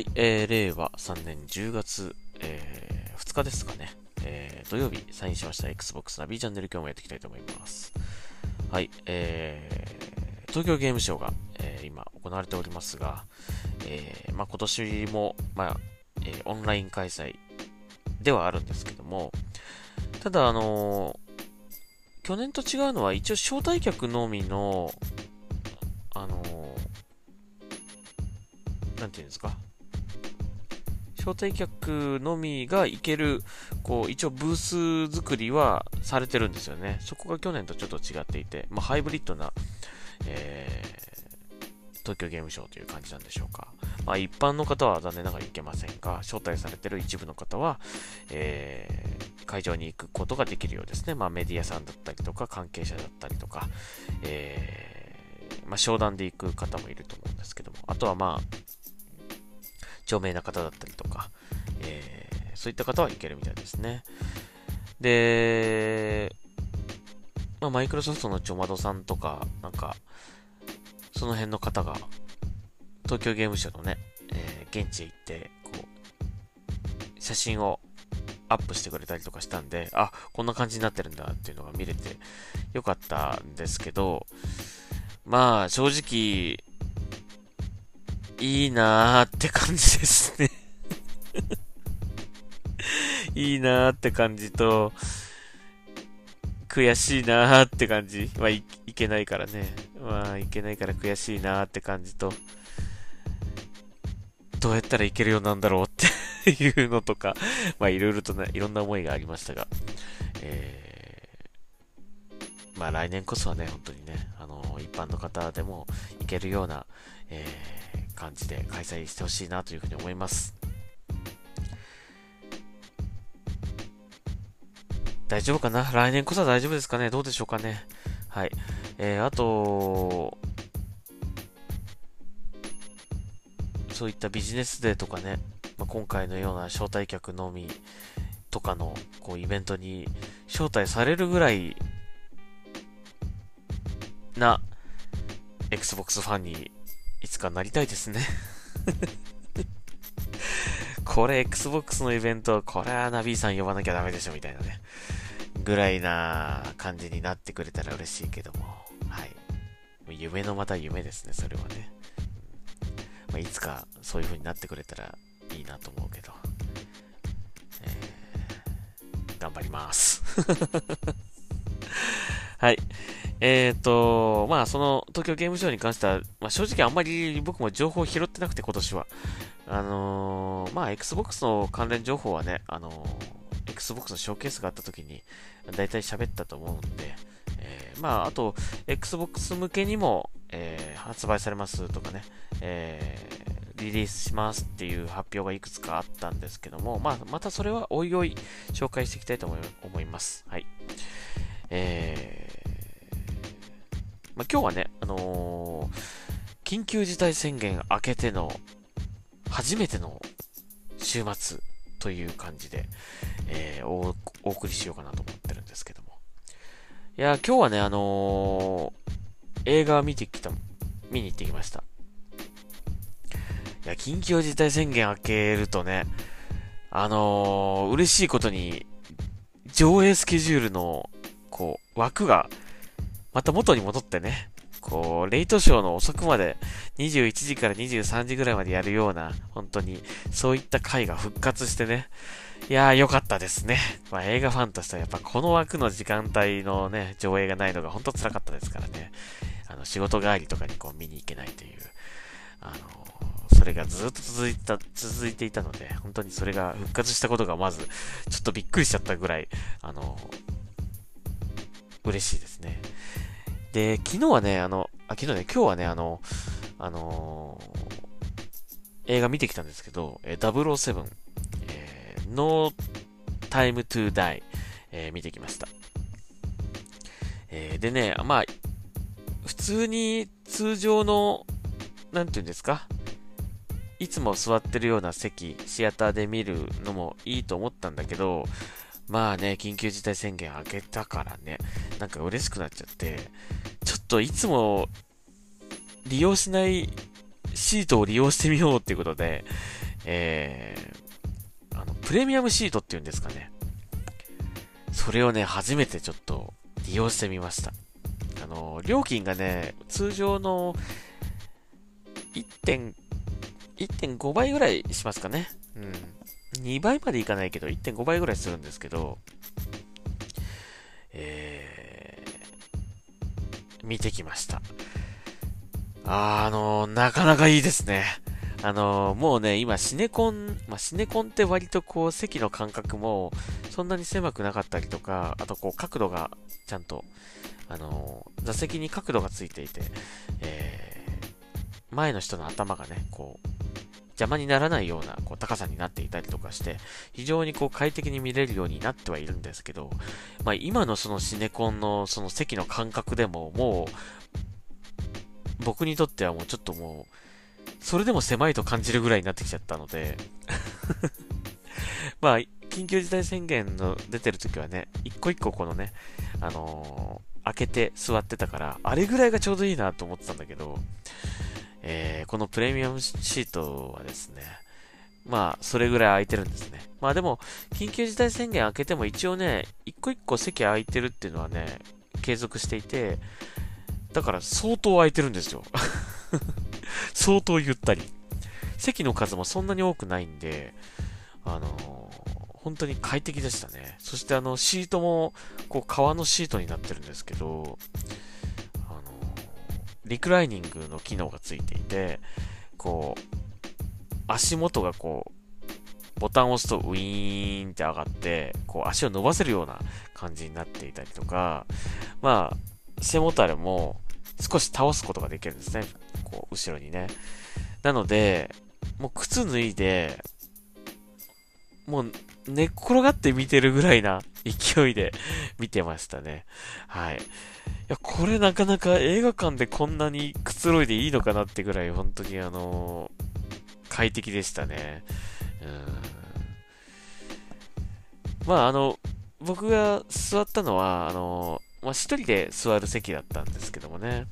い、えー、令和3年10月、えー、2日ですかね。えー、土曜日サインしました Xbox ナビチャンネル今日もやっていきたいと思います。はい、えー、東京ゲームショウが、えー、今行われておりますが、えー、まあ、今年も、まあ、えー、オンライン開催ではあるんですけども、ただ、あのー、去年と違うのは一応招待客のみの、あのー、なんていうんですか、招待客のみが行ける、こう、一応ブース作りはされてるんですよね。そこが去年とちょっと違っていて、まあ、ハイブリッドな、えー、東京ゲームショウという感じなんでしょうか。まあ、一般の方は残念ながら行けませんが、招待されてる一部の方は、えー、会場に行くことができるようですね。まあ、メディアさんだったりとか、関係者だったりとか、えー、まあ、商談で行く方もいると思うんですけども、あとはまあ、著名な方だったりとか、えー、そういった方はいけるみたいですね。で、まあ、マイクロソフトのちょまどさんとか、なんか、その辺の方が、東京ゲームショウのね、えー、現地へ行って、こう、写真をアップしてくれたりとかしたんで、あ、こんな感じになってるんだっていうのが見れてよかったんですけど、まあ、正直、いいなーって感じですね いいなーって感じと、悔しいなーって感じ。まあい、いけないからね。まあ、いけないから悔しいなーって感じと、どうやったらいけるようなんだろうって いうのとか、まあ、いろいろとね、いろんな思いがありましたが、えー、まあ、来年こそはね、本当にね、あの、一般の方でもいけるような、えー感じで開催してほしいなというふうに思います。大丈夫かな？来年こそは大丈夫ですかね？どうでしょうかね？はい。えー、あと、そういったビジネスデーとかね、まあ、今回のような招待客のみとかのこうイベントに招待されるぐらいな Xbox ファンにかなりたいですね これ Xbox のイベント、これはナビーさん呼ばなきゃダメでしょみたいなね。ぐらいな感じになってくれたら嬉しいけども。はい。夢のまた夢ですね、それはね。まあ、いつかそういう風になってくれたらいいなと思うけど。えー、頑張ります。はい。えっ、ー、と、まあ、その東京ゲームショウに関しては、まあ、正直あんまり僕も情報を拾ってなくて、今年は。あのー、まあ、Xbox の関連情報はね、あのー、Xbox のショーケースがあった時に、だいたい喋ったと思うんで、えー、まあ、あと、Xbox 向けにも、えー、発売されますとかね、えー、リリースしますっていう発表がいくつかあったんですけども、まあ、またそれはおいおい紹介していきたいと思います。はい。えーまあ、今日はね、あのー、緊急事態宣言明けての初めての週末という感じで、えー、お送りしようかなと思ってるんですけども。いや、今日はね、あのー、映画見てきた、見に行ってきました。いや、緊急事態宣言明けるとね、あのー、嬉しいことに、上映スケジュールの、こう、枠がまた元に戻ってね、こう、レイトショーの遅くまで、21時から23時ぐらいまでやるような、本当に、そういった回が復活してね、いやー、良かったですね。まあ、映画ファンとしてはやっぱこの枠の時間帯のね、上映がないのが本当辛かったですからね。あの、仕事帰りとかにこう見に行けないという、あの、それがずっと続いた、続いていたので、本当にそれが復活したことがまず、ちょっとびっくりしちゃったぐらい、あの、嬉しいですね。で、昨日はね、あの、あ、昨日ね、今日はね、あの、あのー、映画見てきたんですけど、えー、007、えー、No Time to Die、えー、見てきました。えー、でね、まあ、普通に通常の、なんていうんですか、いつも座ってるような席、シアターで見るのもいいと思ったんだけど、まあね、緊急事態宣言明けたからね、なんか嬉しくなっちゃって、ちょっといつも利用しないシートを利用してみようっていうことで、えー、あの、プレミアムシートっていうんですかね。それをね、初めてちょっと利用してみました。あの、料金がね、通常の1.5倍ぐらいしますかね。うん。2倍までいかないけど、1.5倍ぐらいするんですけど、えー、見てきました。ああの、なかなかいいですね。あの、もうね、今、シネコン、まあ、シネコンって割とこう、席の間隔も、そんなに狭くなかったりとか、あとこう、角度が、ちゃんと、あの、座席に角度がついていて、えー、前の人の頭がね、こう、邪魔にならないようなこう高さになっていたりとかして、非常にこう快適に見れるようになってはいるんですけど、まあ、今のそのシネコンのその席の感覚でももう、僕にとってはもうちょっともう、それでも狭いと感じるぐらいになってきちゃったので まあ、緊急事態宣言の出てる時はね、一個一個このね、あのー、開けて座ってたから、あれぐらいがちょうどいいなと思ってたんだけど、えー、このプレミアムシートはですね、まあ、それぐらい空いてるんですね。まあでも、緊急事態宣言開けても一応ね、一個一個席空いてるっていうのはね、継続していて、だから相当空いてるんですよ。相当ゆったり。席の数もそんなに多くないんで、あのー、本当に快適でしたね。そしてあの、シートも、こう、革のシートになってるんですけど、リクライニングの機能がついていて、こう、足元がこう、ボタンを押すとウィーンって上がって、こう足を伸ばせるような感じになっていたりとか、まあ、背もたれも少し倒すことができるんですね。こう、後ろにね。なので、もう靴脱いで、もう寝っ転がって見てるぐらいな勢いで見てましたね。はい。や、これなかなか映画館でこんなにくつろいでいいのかなってぐらい、本当にあのー、快適でしたね。うん。まあ、あの、僕が座ったのは、あのー、まあ、一人で座る席だったんですけどもね。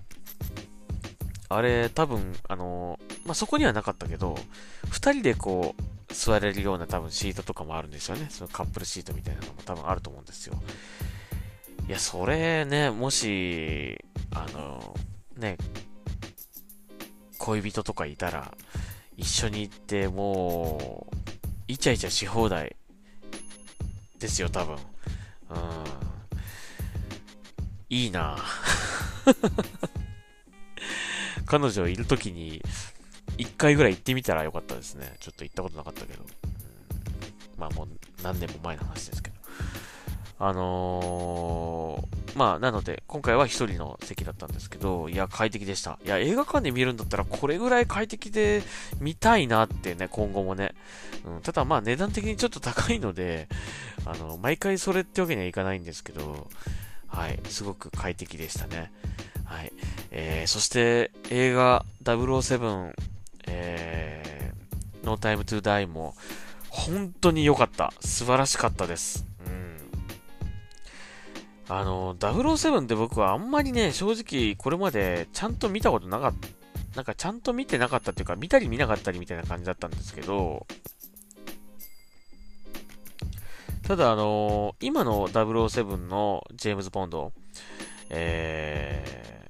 あれ、多分、あの、まあ、そこにはなかったけど、二人でこう、座れるような多分シートとかもあるんですよね。そのカップルシートみたいなのも多分あると思うんですよ。いや、それね、もし、あの、ね、恋人とかいたら、一緒に行って、もう、イチャイチャし放題ですよ、多分。うん。いいな 彼女いる時に、一回ぐらい行ってみたらよかったですね。ちょっと行ったことなかったけど。うん、まあもう何年も前の話ですけど。あのー、まあ、なので、今回は一人の席だったんですけど、いや、快適でした。いや、映画館で見るんだったら、これぐらい快適で見たいなってね、今後もね。うん、ただ、まあ、値段的にちょっと高いので、あの、毎回それってわけにはいかないんですけど、はい、すごく快適でしたね。はい。えー、そして映画007、えー、No Time to Die も本当に良かった。素晴らしかったです。あの、007って僕はあんまりね、正直これまでちゃんと見たことなかった。なんかちゃんと見てなかったっていうか、見たり見なかったりみたいな感じだったんですけど、ただあのー、今の007のジェームズ・ボンド、え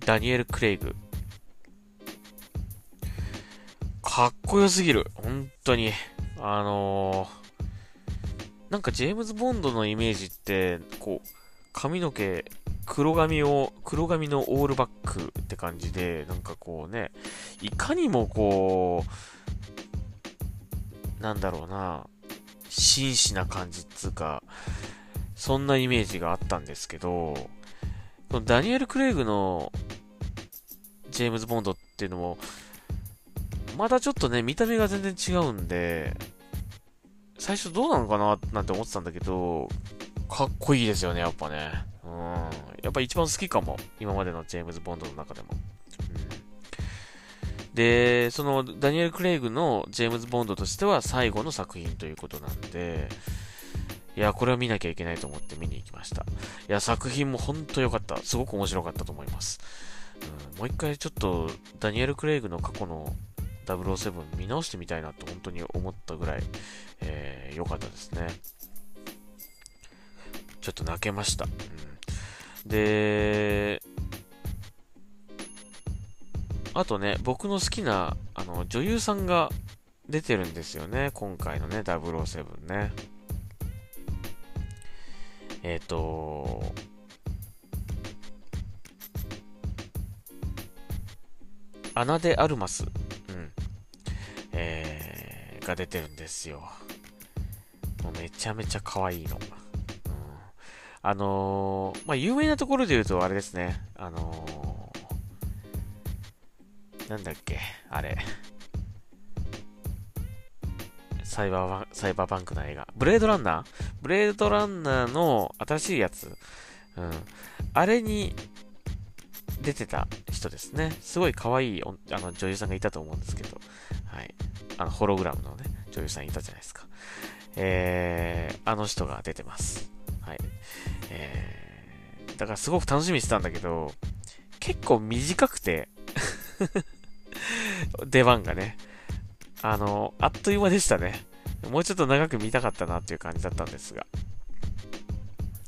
ー、ダニエル・クレイグ。かっこよすぎる。本当に。あのー、なんかジェームズ・ボンドのイメージって、こう、髪の毛、黒髪を、黒髪のオールバックって感じで、なんかこうね、いかにもこう、なんだろうな、真摯な感じっつうか、そんなイメージがあったんですけど、このダニエル・クレイグのジェームズ・ボンドっていうのも、またちょっとね、見た目が全然違うんで、最初どうなのかななんて思ってたんだけど、かっこいいですよね、やっぱね。うん。やっぱ一番好きかも。今までのジェームズ・ボンドの中でも。うん、で、そのダニエル・クレイグのジェームズ・ボンドとしては最後の作品ということなんで、いや、これは見なきゃいけないと思って見に行きました。いや、作品も本当良かった。すごく面白かったと思います。うん、もう一回ちょっと、ダニエル・クレイグの過去の007見直してみたいなと本当に思ったぐらい、えー、良かったですね。ちょっと泣けました。うん、で、あとね、僕の好きなあの女優さんが出てるんですよね、今回のね、007ね。えっ、ー、と、アナデ・アルマス、えー、が出てるんですよ。もうめちゃめちゃ可愛いの。うん、あのー、まあ、有名なところで言うとあれですね、あのー、なんだっけ、あれ。サイバーサイバーバンクの映画。ブレードランナー？ブレードランナーの新しいやつ。うん。あれに出てた人ですね。すごい可愛いあの女優さんがいたと思うんですけど、はい。あの、ホログラムのね、女優さんいたじゃないですか。えー、あの人が出てます。はい。えー、だからすごく楽しみにしてたんだけど、結構短くて 出番がね、あの、あっという間でしたね。もうちょっと長く見たかったなっていう感じだったんですが。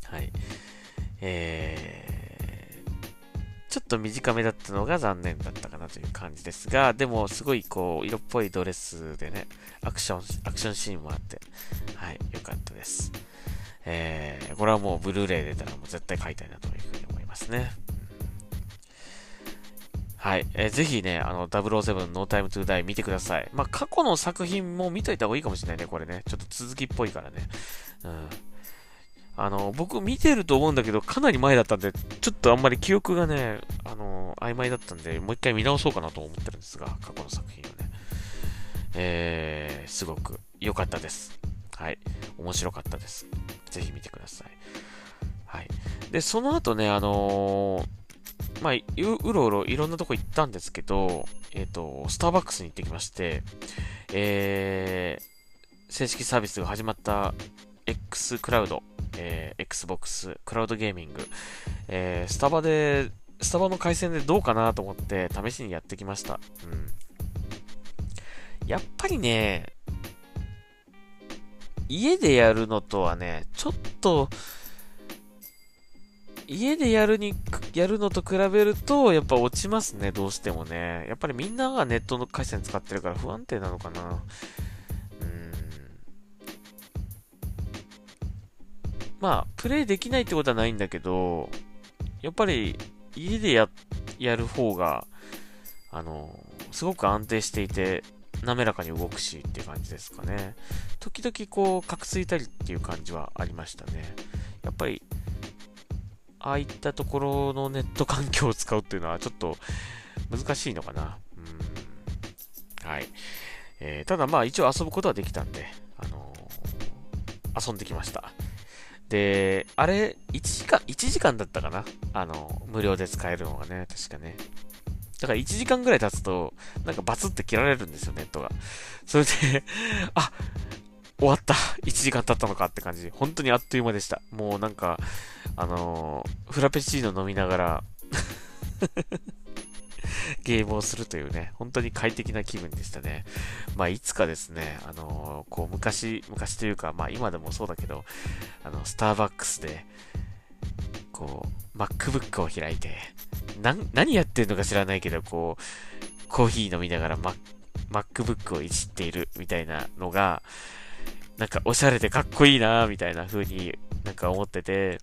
はい。え、ちょっと短めだったのが残念だったかなという感じですが、でもすごいこう、色っぽいドレスでね、アクション、アクションシーンもあって、はい、良かったです。えー、これはもうブルーレイ出たらもう絶対買いたいなというふうに思いますね。はい。えー、ぜひね、あの、007 No Time to Die 見てください。まあ、過去の作品も見といた方がいいかもしれないね、これね。ちょっと続きっぽいからね。うん。あの、僕見てると思うんだけど、かなり前だったんで、ちょっとあんまり記憶がね、あの、曖昧だったんで、もう一回見直そうかなと思ってるんですが、過去の作品をね。えー、すごく良かったです。はい。面白かったです。ぜひ見てください。はい。で、その後ね、あのー、まあ、うろうろいろんなとこ行ったんですけど、えっ、ー、と、スターバックスに行ってきまして、えー、正式サービスが始まった X クラウドえー、Xbox、クラウドゲーミング、えー、スタバで、スタバの回線でどうかなと思って試しにやってきました。うん。やっぱりね、家でやるのとはね、ちょっと、家でやるに、やるのと比べると、やっぱ落ちますね、どうしてもね。やっぱりみんながネットの回線使ってるから不安定なのかな。まあ、プレイできないってことはないんだけど、やっぱり家でや、やる方が、あの、すごく安定していて、滑らかに動くしっていう感じですかね。時々こう、かくついたりっていう感じはありましたね。やっぱり、ああいったところのネット環境を使うっていうのはちょっと難しいのかな。うん。はい。えー、ただまあ一応遊ぶことはできたんで、あのー、遊んできました。で、あれ、1時間、1時間だったかな？あの、無料で使えるのがね、確かね。だから1時間ぐらい経つと、なんかバツって切られるんですよ、ネットが。それで あ、終わった !1 時間経ったのかって感じ。本当にあっという間でした。もうなんか、あのー、フラペチーノ飲みながら ゲームをするというね、本当に快適な気分でしたね。まあ、いつかですね、あのー、こう、昔、昔というか、まあ、今でもそうだけど、あの、スターバックスで、こう、MacBook を開いて、な、何やってんのか知らないけど、こう、コーヒー飲みながら Mac、MacBook をいじっているみたいなのが、なんかおしゃれでかっこいいなみたいな風になんか思ってて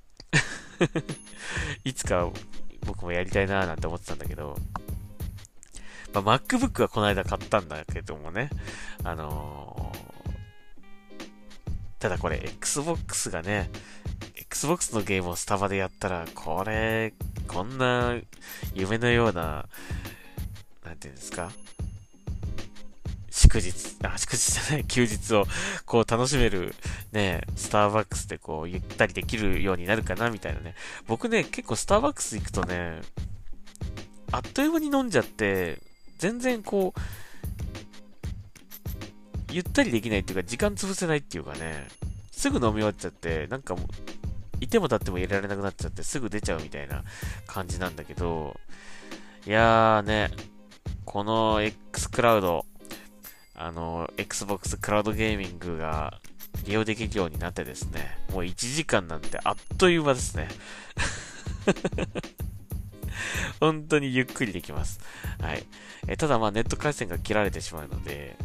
いつか僕もやりたいななんて思ってたんだけど、まあ、MacBook はこの間買ったんだけどもね、あのー、ただこれ Xbox がね、Xbox のゲームをスタバでやったら、これ、こんな夢のような、なんていうんですか？祝日、あ、祝日じゃない、休日をこう楽しめるね、スターバックスでこうゆったりできるようになるかなみたいなね。僕ね、結構スターバックス行くとね、あっという間に飲んじゃって、全然こう、ゆったりできないっていうか、時間潰せないっていうかね、すぐ飲み終わっちゃって、なんかもう、いても立ってもいられなくなっちゃって、すぐ出ちゃうみたいな感じなんだけど、いやーね、この X クラウド、あの、Xbox クラウドゲーミングが利用できるようになってですね、もう1時間なんてあっという間ですね。本当にゆっくりできます。はい。えただまあネット回線が切られてしまうので、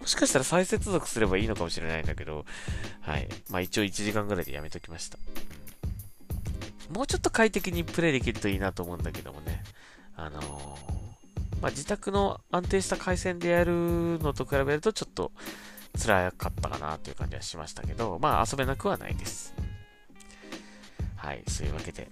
もしかしたら再接続すればいいのかもしれないんだけど、はい。まあ一応1時間ぐらいでやめときました。もうちょっと快適にプレイできるといいなと思うんだけどもね。あのー、まあ自宅の安定した回線でやるのと比べるとちょっと辛かったかなという感じはしましたけど、まあ遊べなくはないです。はい。そういうわけで。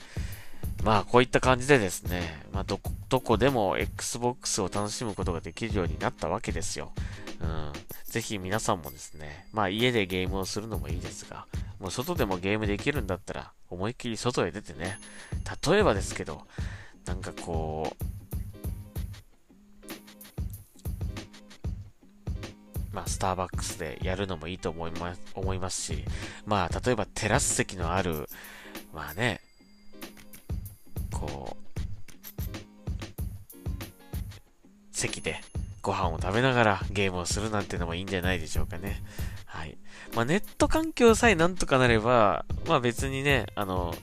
まあ、こういった感じでですね、まあ、ど、どこでも Xbox を楽しむことができるようになったわけですよ。うん。ぜひ皆さんもですね、まあ、家でゲームをするのもいいですが、もう外でもゲームできるんだったら、思いっきり外へ出てね、例えばですけど、なんかこう、まあ、スターバックスでやるのもいいと思います、思いますし、まあ、例えばテラス席のある、まあね、こう、席でご飯を食べながらゲームをするなんてのもいいんじゃないでしょうかね。はい。まあ、ネット環境さえなんとかなれば、まあ別にね、あの、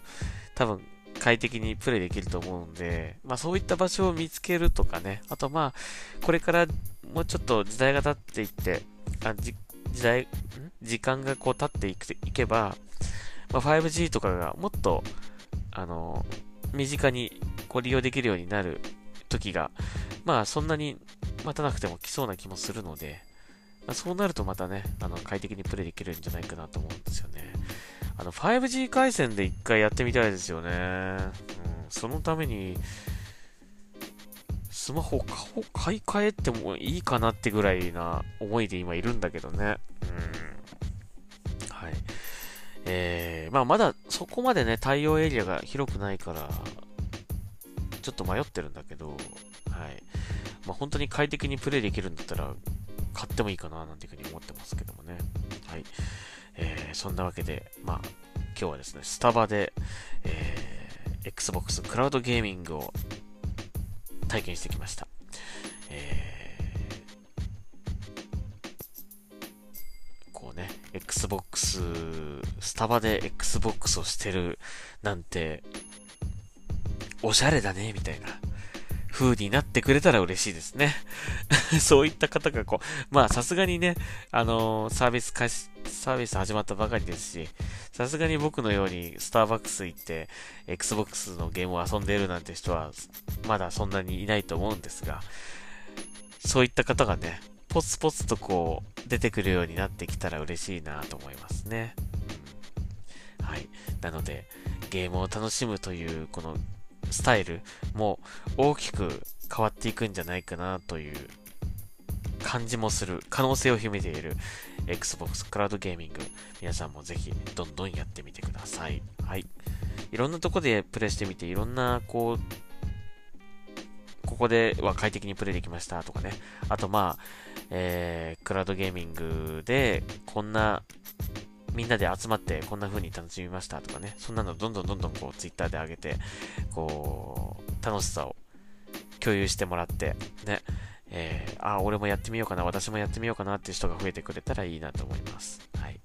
多分快適にプレイできると思うんで、まあそういった場所を見つけるとかね、あとまあ、これからもうちょっと時代が経っていって、あ時代、時間がこう経っていくいけば、まあ、5G とかがもっと、あの、身近にこう利用できるようになる時が、まあそんなに待たなくても来そうな気もするので、まあ、そうなるとまたね、あの快適にプレイできるんじゃないかなと思うんですよね。あの 5G 回線で一回やってみたいですよね。うん、そのために、スマホを買い替えてもいいかなってぐらいな思いで今いるんだけどね。うん。えー、まあまだそこまでね、対応エリアが広くないから、ちょっと迷ってるんだけど、はい。まあ本当に快適にプレイできるんだったら、買ってもいいかななんていうふうに思ってますけどもね。はい。えー、そんなわけで、まあ、今日はですね、スタバで、えー、Xbox クラウドゲーミングを体験してきました。Xbox、スタバで Xbox をしてるなんて、おしゃれだね、みたいな風になってくれたら嬉しいですね。そういった方がこう、まあさすがにね、あのー、サービス開始、サービス始まったばかりですし、さすがに僕のようにスターバックス行って、Xbox のゲームを遊んでいるなんて人は、まだそんなにいないと思うんですが、そういった方がね、ポツポツとこう、出てくるようになってきたら嬉しいなと思いますね。はい。なので、ゲームを楽しむという、このスタイルも大きく変わっていくんじゃないかなという感じもする、可能性を秘めている Xbox クラウドゲーミング。皆さんもぜひどんどんやってみてください。はい。いろんなとこでプレイしてみて、いろんな、こう、ここでは快適にプレイできましたとかね。あとまあ、えー、クラウドゲーミングでこんなみんなで集まってこんな風に楽しみましたとかね、そんなのどんどんどんどんこうツイッターで上げて、こう、楽しさを共有してもらって、ね、えー、あ、俺もやってみようかな、私もやってみようかなっていう人が増えてくれたらいいなと思います。はい。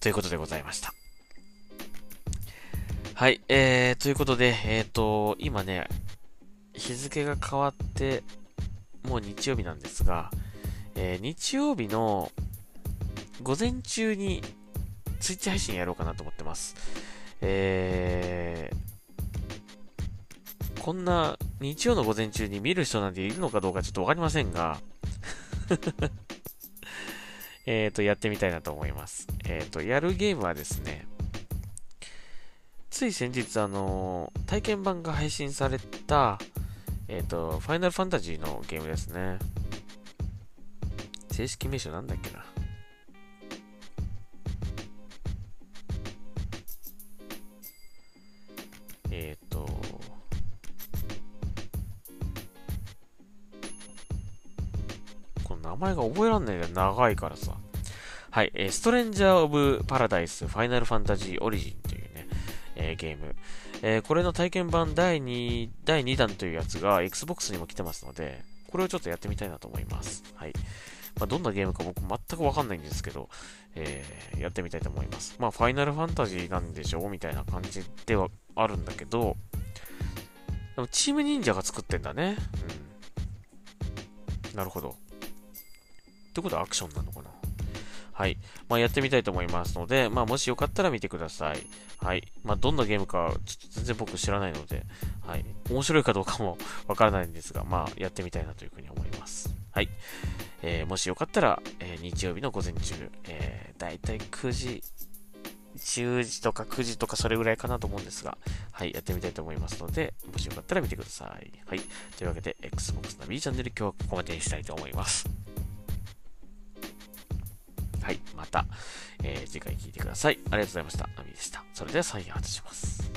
ということでございました。はい、えー、ということで、えっ、ー、と、今ね、日付が変わって、もう日曜日なんですが、えー、日曜日の午前中にツイッチ配信やろうかなと思ってます。えー、こんな日曜の午前中に見る人なんているのかどうかちょっとわかりませんが えっと、やってみたいなと思います。えっ、ー、と、やるゲームはですね、つい先日、あのー、体験版が配信された、えっ、ー、と、ファイナルファンタジーのゲームですね。正式名称なんだっけな。えっ、ー、と、この名前が覚えらんないが長いからさ。はい、えー、ストレンジャー・オブ・パラダイス・ファイナル・ファンタジー・オリジンというね、えー、ゲーム。えー、これの体験版第2、第2弾というやつが Xbox にも来てますので、これをちょっとやってみたいなと思います。はい。まあ、どんなゲームか僕全くわかんないんですけど、えー、やってみたいと思います。まあ、ファイナルファンタジーなんでしょうみたいな感じではあるんだけど、でもチーム忍者が作ってんだね。うん。なるほど。ってことはアクションなのかな？はい。まあ、やってみたいと思いますので、まあ、もしよかったら見てください。はい。まあ、どんなゲームか、ちょっと全然僕知らないので、はい。面白いかどうかも わからないんですが、まあ、やってみたいなというふうに思います。はい。えー、もしよかったら、えー、日曜日の午前中、えー、だいたい9時、10時とか9時とかそれぐらいかなと思うんですが、はい、やってみたいと思いますので、もしよかったら見てください。はい。というわけで、Xbox ナビチャンネル今日はここまでにしたいと思います。はい、また、えー、次回聞いてください。ありがとうございました。アミでした。それでは、再開ンします。